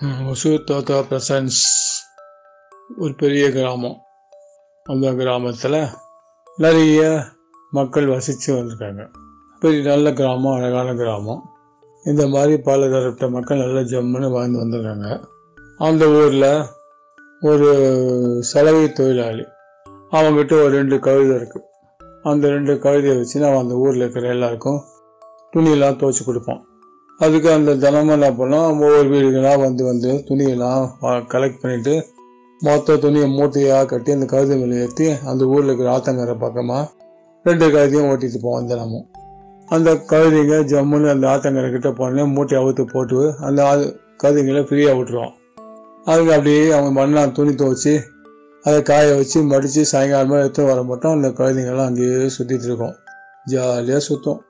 Hosur தோத்தா presence ஒரு பெரிய கிராமம். அந்த கிராமத்தில் நிறைய மக்கள் வசித்து வந்திருக்காங்க. பெரிய நல்ல கிராமம் அழகான கிராமம். இந்த மாதிரி பல தரப்பட்ட மக்கள் நல்ல ஜம்முன்னு வாழ்ந்து வந்திருக்காங்க. அந்த ஊரில் ஒரு சலவை தொழிலாளி அவங்ககிட்ட ஒரு ரெண்டு கவிதை இருக்குது அந்த ரெண்டு கவிதையை வச்சு நான் அந்த ஊரில் இருக்கிற எல்லாருக்கும் துணியெல்லாம் துவைச்சி கொடுப்போம். அதுக்கு அந்த தினமும் என்ன பண்ணோம் ஒவ்வொரு வீடுகளாக வந்து வந்து துணியெல்லாம் கலெக்ட் பண்ணிட்டு மொத்த துணியை மூட்டையாக கட்டி அந்த கவிதை மேலே ஏற்றி அந்த ஊரில் இருக்கிற ஆத்தங்கரை பக்கமாக ரெண்டு கழுதையும் ஓட்டிட்டு போவோம் தினமும். அந்த கழுதைங்க ஜம்முன்னு அந்த ஆத்தங்கரை கிட்டே போனே மூட்டை அவுத்து போட்டு அந்த ஆ- ஃப்ரீயாக விட்டுருவோம். அதுக்கு அப்படியே அவங்க மண்ணா துணி துவைச்சி அதை காய வச்சு மடித்து சாயங்காலமாக எடுத்து வர மட்டும். அந்த கழுதைங்கள்லாம் அங்கேயே சுற்றிட்டு இருக்கோம். ஜாலியாக சுற்றும்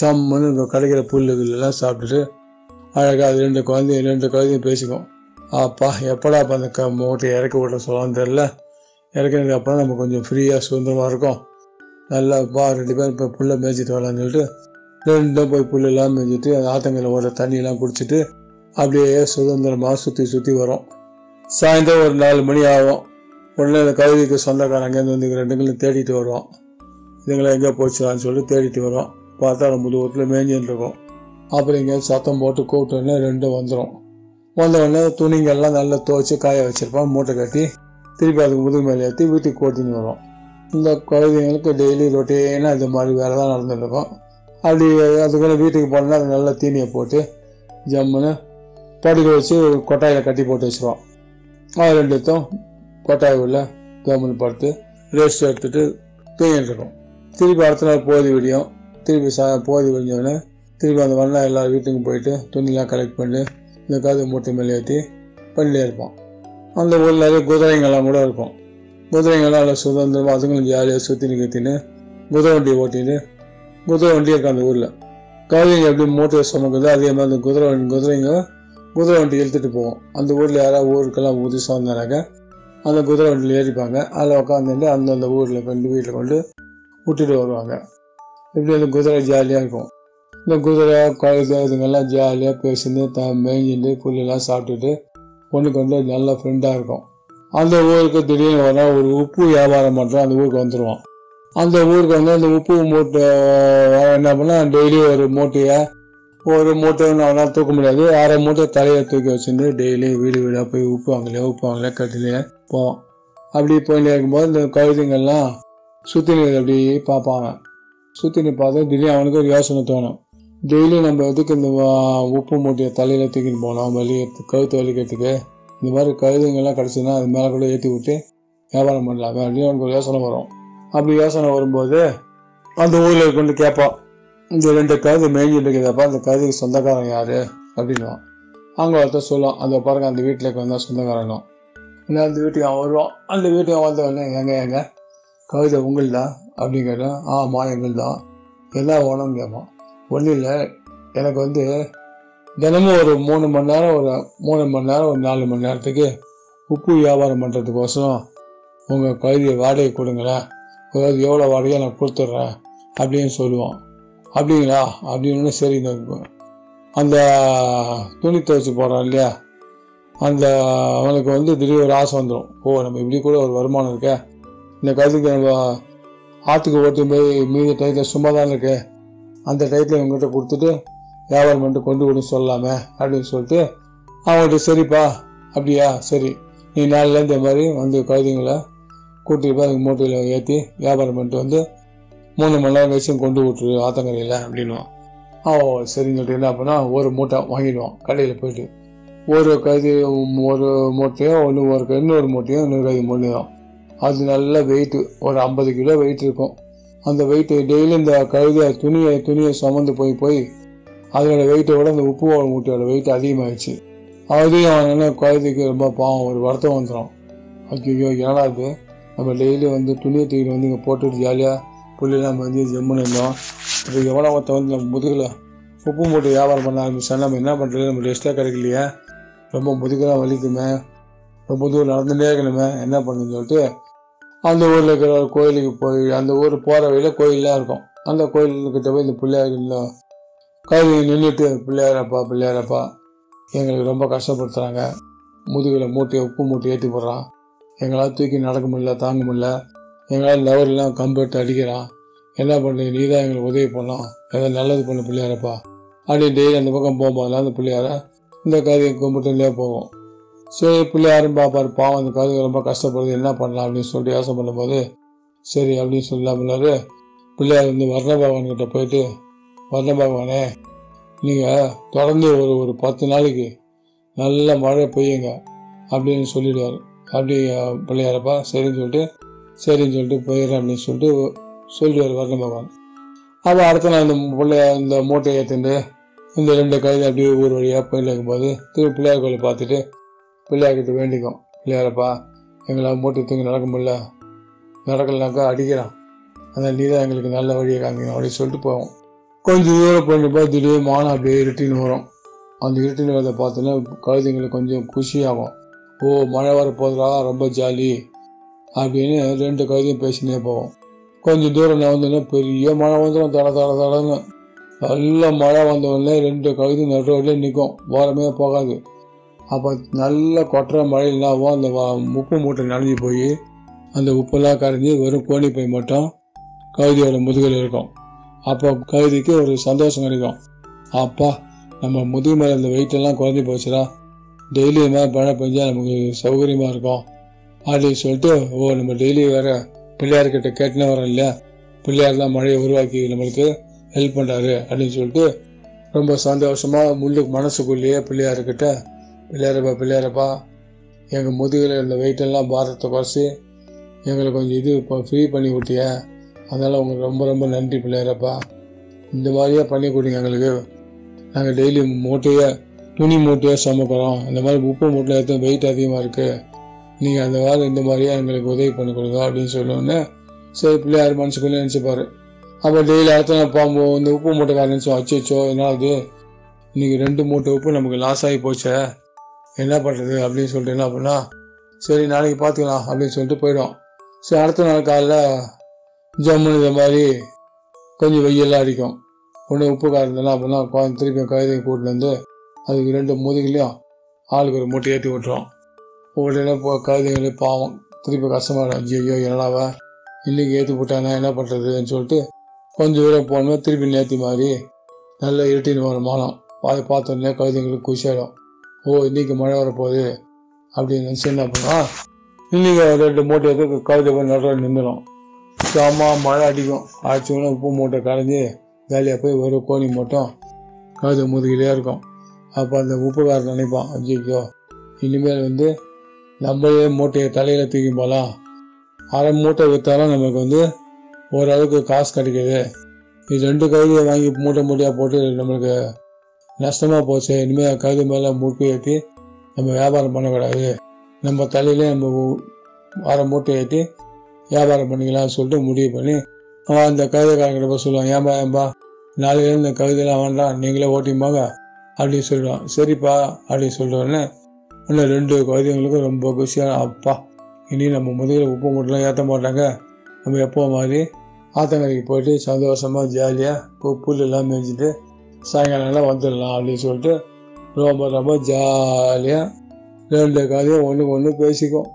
சம்மன்னு கிடைக்கிற கிடைக்கிற புல்லுகளெல்லாம் சாப்பிட்டுட்டு அழகாக அது ரெண்டு குழந்தையும் ரெண்டு குழந்தையும் பேசிக்கும். அப்பா எப்படா அப்போ அந்த க மூட்டையை இறக்கி விட சொல்லலாம்னு தெரில இறக்கினதுக்கு அப்புறம் நம்ம கொஞ்சம் ஃப்ரீயாக சுதந்திரமாக இருக்கும். நல்லா பா ரெண்டு பேரும் இப்போ புல்லை மேய்ச்சிட்டு வரலான்னு சொல்லிட்டு ரெண்டும் போய் புல்லெல்லாம் மேய்ச்சிட்டு அந்த ஆத்தங்கரையில் ஓடுற தண்ணியெல்லாம் குடிச்சிட்டு அப்படியே சுதந்திரமாக சுற்றி சுற்றி வரும். சாயந்தரம் ஒரு நாலு மணி ஆகும். உடனே அந்த கவிதைக்கு சொந்தக்காரங்க அங்கேருந்து வந்து ரெண்டுங்களும் தேடிட்டு வருவோம் இதுங்களை எங்கே போச்சுலான்னு சொல்லிட்டு தேடிட்டு வருவோம் பார்த்தா ரொம்ப தூரத்தில் மேஞ்சின்னு இருக்கும். அப்புறம் எங்கேயாவது சத்தம் போட்டு கூப்பிட்டோன்னே ரெண்டும் வந்துடும் வந்தவுடனே துணிங்கெல்லாம் நல்லா துவைச்சி காய வச்சுருப்பான் மூட்டை கட்டி திருப்பி அதுக்கு முதுகு மேலே ஏற்றி வீட்டுக்கு கூட்டின்னு வரும் இந்த குழந்தைங்களுக்கு டெய்லி ரொட்டீனாக இது மாதிரி வேலை தான் நடந்துருக்கும் அப்படி அதுக்குள்ளே வீட்டுக்கு போனோன்னா அது நல்லா தீனியை போட்டு ஜம்முன்னு படுக்க வச்சு கொட்டாயில் கட்டி போட்டு வச்சுருவோம். அது ரெண்டுத்தும் கொட்டாய் உள்ள கவர்மெண்ட் படுத்து ரெஸ்ட் எடுத்துட்டு தூங்கிட்டு இருக்கோம். திருப்பி அடுத்த நாள் போதி விடியும். திருப்பி சா போதி விடிஞ்சோடனே திருப்பி அந்த வண்ணா எல்லார் வீட்டுக்கும் போயிட்டு துணிலாம் கலெக்ட் பண்ணி இந்த காது மூட்டை மேலே ஏற்றி பண்ணிட்டே இருப்போம். அந்த ஊரில் நிறைய குதிரைங்கள்லாம் கூட இருக்கும். குதிரைங்கள்லாம் நல்லா சுதந்திரமாக அதுங்களும் ஜாலியாக சுற்றி நிற்கத்தின்னு குதிரை வண்டியை ஓட்டின்னு குதிரை வண்டி இருக்கும் அந்த ஊரில். கவிதைங்க எப்படி மூட்டையை சுமக்குதோ அதே மாதிரி அந்த குதிரை வண்டி குதிரைங்க குதிரை வண்டி இழுத்துட்டு போவோம் அந்த ஊரில் யாராவது ஊருக்கெல்லாம் புதுசாக வந்தானாக்க அந்த குதிரை வண்டியில் ஏறிப்பாங்க. அதில் உட்காந்துட்டு அந்தந்த ஊரில் கொண்டு வீட்டில் கொண்டு விட்டுட்டு வருவாங்க. இப்படி அந்த குதிரை ஜாலியாக இருக்கும்? இந்த குதிரை கழுதை இதுங்கெல்லாம் ஜாலியாக பேசிட்டு த மேய்ஞ்சிட்டு புல்லெல்லாம் சாப்பிட்டுட்டு ஒன்றுக்கு வந்து நல்ல ஃப்ரெண்டாக இருக்கும். அந்த ஊருக்கு திடீர்னு வந்தால் ஒரு உப்பு வியாபாரம் பண்ணுறோம் அந்த ஊருக்கு வந்துடுவோம் அந்த ஊருக்கு வந்து அந்த உப்பு மூட்டை என்ன பண்ணால் டெய்லி ஒரு மூட்டையை ஒரு மூட்டை அவனால் தூக்க முடியாது. அரை மூட்டை தலையை தூக்கி வச்சுட்டு டெய்லி வீடு வீடாக போய் உப்பு வாங்கலையே உப்பு வாங்கலையே கட்டிலே போவோம் அப்படி போயிட்டே இருக்கும்போது இந்த கழுதுங்கள்லாம் சுற்றி அப்படி பார்ப்பாங்க. சுற்றி நிற்பாத திடீர்னு அவனுக்கு ஒரு யோசனை தோணும். டெய்லி நம்ம எதுக்கு இந்த வா- உப்பு மூட்டையை தலையில் தூக்கிட்டு போனோம் வெளியே கழுத்து வலிக்கிறதுக்கு? இந்த மாதிரி கழுதுங்கள்லாம் கிடச்சுன்னா அது மேலே கூட ஏற்றி விட்டு வியாபாரம் பண்ணலாம். அப்படின்னு அவனுக்கு ஒரு யோசனை வரும். அப்படி யோசனை வரும்போது அந்த ஊரில் கொண்டு கேட்பான் இந்த ரெண்டு கழுது மேய்ஞ்சிட்டு இருக்கிறப்ப அந்த கழுதுக்கு சொந்தக்காரன் யார்? அப்படின்னுவான். அவங்க ஒருத்தர் சொல்லுவான் அந்த பாருங்க அந்த வீட்டில் வந்தால் சொந்தக்காரனும். இல்லை அந்த வீட்டுக்கு அவன் வருவான். அந்த வீட்டுக்கு அவன் வந்த உடனே எங்க எங்க கவிதை உங்கள்தான் அப்படின்னு கேட்டான் ஆமாம் எங்கள் தான் என்ன வேணும்னு கேட்பான் ஒன்றும் இல்லை எனக்கு வந்து தினமும் ஒரு மூணு மணி நேரம் ஒரு மூணு மணி நேரம் ஒரு நாலு மணி நேரத்துக்கு உப்பு வியாபாரம் பண்ணுறதுக்கோசரம் உங்கள் கவிதையை வாடகை கொடுங்களேன் அதாவது எவ்வளோ வாடகையை நான் கொடுத்துட்றேன் அப்படின்னு சொல்லுவான். அப்படிங்களா? அப்படின்னு சரி அந்த துணி துவைச்சி போடுறான் இல்லையா? அந்த அவனுக்கு வந்து திடீர் ஒரு ஆசை வந்துடும் ஓ நம்ம இப்படி கூட ஒரு வருமானம் இருக்கே. இந்த கருத்துக்கு நம்ம ஆற்றுக்கு ஓட்டி போய் மீதி டயத்தில் சும்மா தான் இருக்கு. அந்த டயத்தில் இவங்ககிட்ட கொடுத்துட்டு வியாபாரம் பண்ணிட்டு கொண்டு விட சொல்லலாமே அப்படின்னு சொல்லிட்டு அவங்கள்ட்ட சரிப்பா அப்படியா சரி. நீ நாளிலேருந்து இந்த மாதிரி வந்து கழுதைங்களை கூட்டிட்டு போய் அதுக்கு மூட்டையில் ஏற்றி வியாபாரம் பண்ணிட்டு வந்து மூணு மணி நேரம் கழிச்சு கொண்டு விட்டுரு ஆத்தங்கரையில் அப்படின்வான் ஓ சரின்னு சொல்லிட்டு என்ன பண்ணால் ஒரு மூட்டை வாங்கிடுவான் கடையில் போயிட்டு. ஒரு கழுதி ஒரு மூட்டையோ ஒன்று ஒரு இன்னொரு மூட்டையோ இன்னொரு கழுதி மூட்டையும் அது நல்ல வெயிட்டு ஒரு ஐம்பது கிலோ வெயிட் இருக்கும். அந்த வெயிட்டு டெய்லி இந்த கழுதை துணியை துணியை சுமந்து போய் போய் அதோட வெயிட்டை விட அந்த உப்பு மூட்டையோட வெயிட் அதிகமாகிடுச்சு அதையும் அவன் என்ன கழுதைக்கு ரொம்ப பாவம் ஒரு வருத்தம் வந்துடும் ஐயோ என்னடா இது? நம்ம டெய்லி வந்து துணியை தூக்கிட்டு வந்து இங்கே போட்டுட்டு ஜாலியாக புள்ளெல்லாம் வந்து ஜம்முன்னு இருந்தோம். இப்போ எவ்வளோ ஒருத்த வந்து நம்ம முதுகில் உப்பு மூட்டை வியாபாரம் பண்ண ஆரம்பிச்சா நம்ம என்ன பண்ணுறது நம்ம ரெஸ்ட்டாக கிடைக்கலையே. ரொம்ப முதுகெல்லாம் வலிக்குமே. ரொம்ப தூரம் நடந்துட்டே இருக்கணுமே. என்ன பண்ணுன்னு சொல்லிட்டு அந்த ஊரில் இருக்கிற ஒரு கோயிலுக்கு போய் அந்த ஊர் போகிற வழியில் கோயிலெலாம் இருக்கும். அந்த கோயிலுக்கிட்ட போய் இந்த பிள்ளையார் கழுவி நின்றுட்டு பிள்ளையாரப்பா பிள்ளையாரப்பா. எங்களுக்கு ரொம்ப கஷ்டப்படுத்துகிறாங்க முதுகில் மூட்டையை உப்பு மூட்டை ஏற்றி போடுறான். எங்களால் தூக்கி நடக்க முடியல தாங்க முடியல. எங்களால் லெவல்லாம் கம்பெடுத்து அடிக்கிறான். என்ன பண்ணுறது நீ தான் எங்களுக்கு உதவி பண்ணோம் ஏதாவது நல்லது பண்ண பிள்ளையாரப்பா. அப்படி டெய்லி அந்த பக்கம் போகும்போதெல்லாம் அந்த பிள்ளையார இந்த கதையை கும்பிட்டுலேயே போவோம் சரி பிள்ளையாரும் பார்ப்பாரு பாவம் அந்த குழந்தைங்க ரொம்ப கஷ்டப்படுது என்ன பண்ணலாம் அப்படின்னு சொல்லிட்டு யோசனை பண்ணும்போது சரி அப்படின்னு சொல்லலாம்னாரு பிள்ளையார் வந்து வர்ண பகவான்கிட்ட போயிட்டு வர்ண பகவானே நீங்கள் தொடர்ந்து ஒரு ஒரு பத்து நாளைக்கு நல்ல மழை பெய்யுங்க அப்படின்னு சொல்லிடுவார். அப்படி பிள்ளையாரப்பா சரின்னு சொல்லிட்டு சரின்னு சொல்லிட்டு போயிடுறேன் அப்படின்னு சொல்லிட்டு சொல்லிடுவார் வர்ண பகவான் அப்போ அடுத்த நாள் இந்த பிள்ளைய இந்த மூட்டையை ஏற்றிட்டு இந்த ரெண்டு கைது அப்படியே ஊர் வழியாக போயிட்டு இருக்கும்போது திருப்பி பிள்ளையார் கோயிலை பார்த்துட்டு பிள்ளையார்கிட்ட வேண்டிக்கும். பிள்ளையாரப்பா எங்களால் மூட்டை தூங்கி நடக்க முடியல. நடக்கலனாக்கா அடிக்கிறான் அதான் நீ தான் எங்களுக்கு நல்ல வழியை காமிக்கணும் அப்படின்னு சொல்லிட்டு போவோம். கொஞ்சம் தூரம் போனப்போ திடீர்னு மானம் அப்படியே இருட்டின்னு வரும். அந்த இருட்டின்னு வரதை பார்த்தோன்னா கழுதைங்களுக்கு கொஞ்சம் குஷியாகும். ஓ மழை வர போதா ரொம்ப ஜாலி அப்படின்னு ரெண்டு கழுதையும் பேசினே போவோம். கொஞ்சம் தூரம் நான் பெரிய மழை வந்துடும் தட தட தடன்னு நல்ல மழை வந்தவுடனே ரெண்டு கழுதி நடுவில் நிற்கும். வாரமே போகாது. அப்போ நல்ல கொட்டுற மழையிலாவும் அந்த உப்பு மூட்டை நனைஞ்சு போய் அந்த உப்பெல்லாம் கரைஞ்சி வெறும் கோணி போய் மட்டும் கவிதையோட முதுகில் இருக்கும். அப்போ கவிதைக்கு ஒரு சந்தோஷம் கிடைக்கும். அப்பா நம்ம முதுகு மேலே இந்த வெயிட்டெல்லாம் எல்லாம் குறைஞ்சி போச்சுடா. டெய்லி இது மாதிரி மழை பெஞ்சால் நமக்கு சௌகரியமாக இருக்கும். அப்படின்னு சொல்லிட்டு ஓ நம்ம டெய்லி வேற பிள்ளையார்கிட்ட கேட்டுனே வரோம் இல்லையா? பிள்ளையார் தான் மழையை உருவாக்கி நம்மளுக்கு ஹெல்ப் பண்ணுறாரு அப்படின்னு சொல்லிட்டு ரொம்ப சந்தோஷமாக முள்ளு மனசுக்குள்ளேயே பிள்ளையார்கிட்ட பிள்ளையரப்பா பிள்ளையாரப்பா. எங்கள் முதுகில் இருந்த வெயிட்டெல்லாம் பாரத்தை குறைச்சி எங்களுக்கு கொஞ்சம் இது இப்போ ஃப்ரீ பண்ணி விட்டிய அதனால் உங்களுக்கு ரொம்ப ரொம்ப நன்றி பிள்ளையாரப்பா. இந்த மாதிரியே பண்ணி கொடுங்க எங்களுக்கு. நாங்கள் டெய்லி மூட்டையை துணி மூட்டையாக சமைக்கிறோம். இந்த மாதிரி உப்பு மூட்டை எடுத்து வெயிட் அதிகமாக இருக்குது நீங்கள் அந்த வாரம் இந்த மாதிரியே எங்களுக்கு உதவி பண்ணி கொடுங்க அப்படின்னு சொன்னோடனே சரி பிள்ளையார் மனசுக்குள்ளே நினச்சிப்பார். அப்போ டெய்லி அடுத்த நாள் இந்த உப்பு மூட்டைக்காரன் நினச்சோம் அச்சோ என்ன அது இன்றைக்கி ரெண்டு மூட்டை உப்பு நமக்கு லாஸ் ஆகி போச்சே. என்ன பண்ணுறது அப்படின்னு சொல்லிட்டு என்ன பண்ணால் சரி நாளைக்கு பார்த்துக்கலாம் அப்படின்னு சொல்லிட்டு போயிடும். சரி அடுத்த நாள் காலைல ஜம்முன்னு இந்த மாதிரி கொஞ்சம் வெயிலாக அடிக்கும். உடனே உப்பு காரந்தெல்லாம் என்ன பண்ணா குழந்தை திருப்பி கழுதை கூட்டிட்டு வந்து அதுக்கு ரெண்டு முதுகுலையும் ஆளுக்கு ஒரு மூட்டை ஏற்றி விட்டுரும். உடனே போ கழுதைங்களே பாவம் திருப்பி கஷ்டமாக ஐயோ என்னடாவா இன்றைக்கி ஏற்றி போட்டானா என்ன பண்ணுறதுன்னு சொல்லிட்டு கொஞ்சம் தூரம் போனோம். திருப்பி நேர்த்தி மாதிரி நல்ல இருட்டின்னு வரும் மானம். அதை பார்த்தோன்னே கழுதைங்களுக்கு குஷியாயிடும் ஓ இன்னைக்கு மழை வரப்போகுது அப்படின்னு நினச்சி என்ன பண்ணால் இன்னைக்கு ரெண்டு மூட்டை எடுத்து கழுதை போய் நடுவில் நின்றுடும் சாமா மழை அடிக்கும். அடிச்சோன்னா உப்பு மூட்டை கரைஞ்சி வேலையாக போய் ஒரு கோழி மட்டும் கழுதை முதுகிலே இருக்கும். அப்போ அந்த உப்புக்காரர் நினைப்பான் ஐயோ இனிமேல் வந்து நம்மளே மூட்டையை தலையில் தூக்கி போகலாம் அரை மூட்டை விற்றாலும் நமக்கு வந்து ஓரளவுக்கு காசு கிடைக்குது. இது ரெண்டு கழுதியை வாங்கி மூட்டை மூட்டையாக போட்டு நம்மளுக்கு நஷ்டமாக போச்சு. இனிமேல் கழுது மேலே மூட்டை ஏற்றி நம்ம வியாபாரம் பண்ணக்கூடாது. நம்ம தலையிலே நம்ம வர மூட்டை ஏற்றி வியாபாரம் பண்ணிக்கலாம்னு சொல்லிட்டு முடிவு பண்ணி அவன் அந்த கழுதைக்காரங்கிட்ட போய் சொல்லுவான் ஏன்பா ஏன்பா நாளையிலேருந்து இந்த கழுதைலாம் வேண்டாம். நீங்களே ஓட்டிமாங்க அப்படின்னு சொல்லுவான். சரிப்பா அப்படின்னு சொல்லிட்ட உடனே இன்னும் ரெண்டு கழுதைங்களுக்கும் ரொம்ப குஷியாக அப்பா இனி நம்ம முதுகில் உப்பு மூட்டெலாம் ஏற்ற மாட்டாங்க. நம்ம எப்போ மாதிரி ஆத்தங்கரைக்கு போயிட்டு சந்தோஷமாக ஜாலியாக புல் எல்லாம் மேய்ஞ்சிட்டு சாயங்காலம்லாம் வந்துடலாம் அப்படின்னு சொல்லிட்டு ரொம்ப ரொம்ப ஜாலியாக ரெண்டு கதையும் ஒன்றுக்கு ஒன்று பேசிக்கும்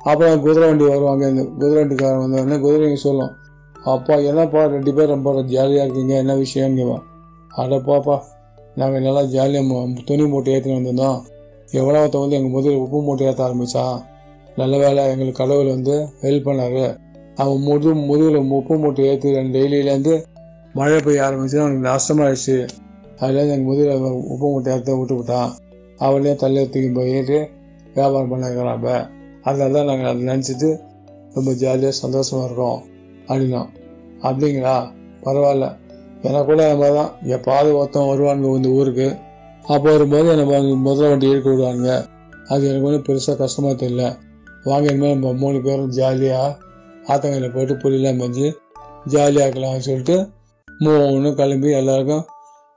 அப்புறம் குதிரை வண்டி வருவாங்க இந்த குதிரை வண்டிக்காரன் வந்தோடனே குதிரைங்க சொல்லும் அப்பா என்னப்பா ரெண்டு பேர் ரொம்ப ஜாலியாக இருக்கீங்க என்ன விஷயம்னு கேட்பான் அட பாப்பா நாங்கள் நல்லா ஜாலியாக துணி மூட்டை ஏற்றின்னு வந்திருந்தோம். எவ்வளோ வந்து எங்கள் முதல்ல உப்பு மூட்டை ஏற்ற ஆரம்பித்தான் நல்ல வேலை எங்களுக்கு கடவுள் வந்து ஹெல்ப் பண்ணாரு. அவன் முது முதுகில் உப்பு மூட்டை ஏற்றி ரெண்டு டெய்லியிலேருந்து மழை பெய்ய ஆரம்பிச்சு அவனுக்கு நஷ்டமாயிடுச்சு அதில் எங்கள் முதுகில் உப்பு மூட்டை எடுத்து விட்டு விட்டான் அவளையும் தலையை தூக்கி போயிட்டு வியாபாரம் பண்ண வைக்கிறாப்ப அதனால தான் நாங்கள் அதை நினச்சிட்டு ரொம்ப ஜாலியாக சந்தோஷமாக இருக்கோம். அப்படின்னா அப்படிங்களா? பரவாயில்ல. எனக்கு கூட நம்ம தான் எப்பாவது ஒருத்தன் வருவானுங்க இந்த ஊருக்கு. அப்போ வரும்போது நம்ம முதல்ல வண்டி இழுக்க விடுவானுங்க அது எனக்கு ஒன்றும் பெருசாக கஷ்டமாக தெரியல. வாங்க இனிமேல் நம்ம மூணு பேரும் ஜாலியாக ஆத்தங்கையில் போயிட்டு புலிலாம் மஞ்சு ஜாலியாக இருக்கலாம்னு சொல்லிட்டு மூணு கிளம்பி எல்லாருக்கும்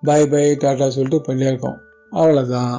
பை பை டாட்டா சொல்லிட்டு பண்ணியிருக்கோம் அவ்வளோதான்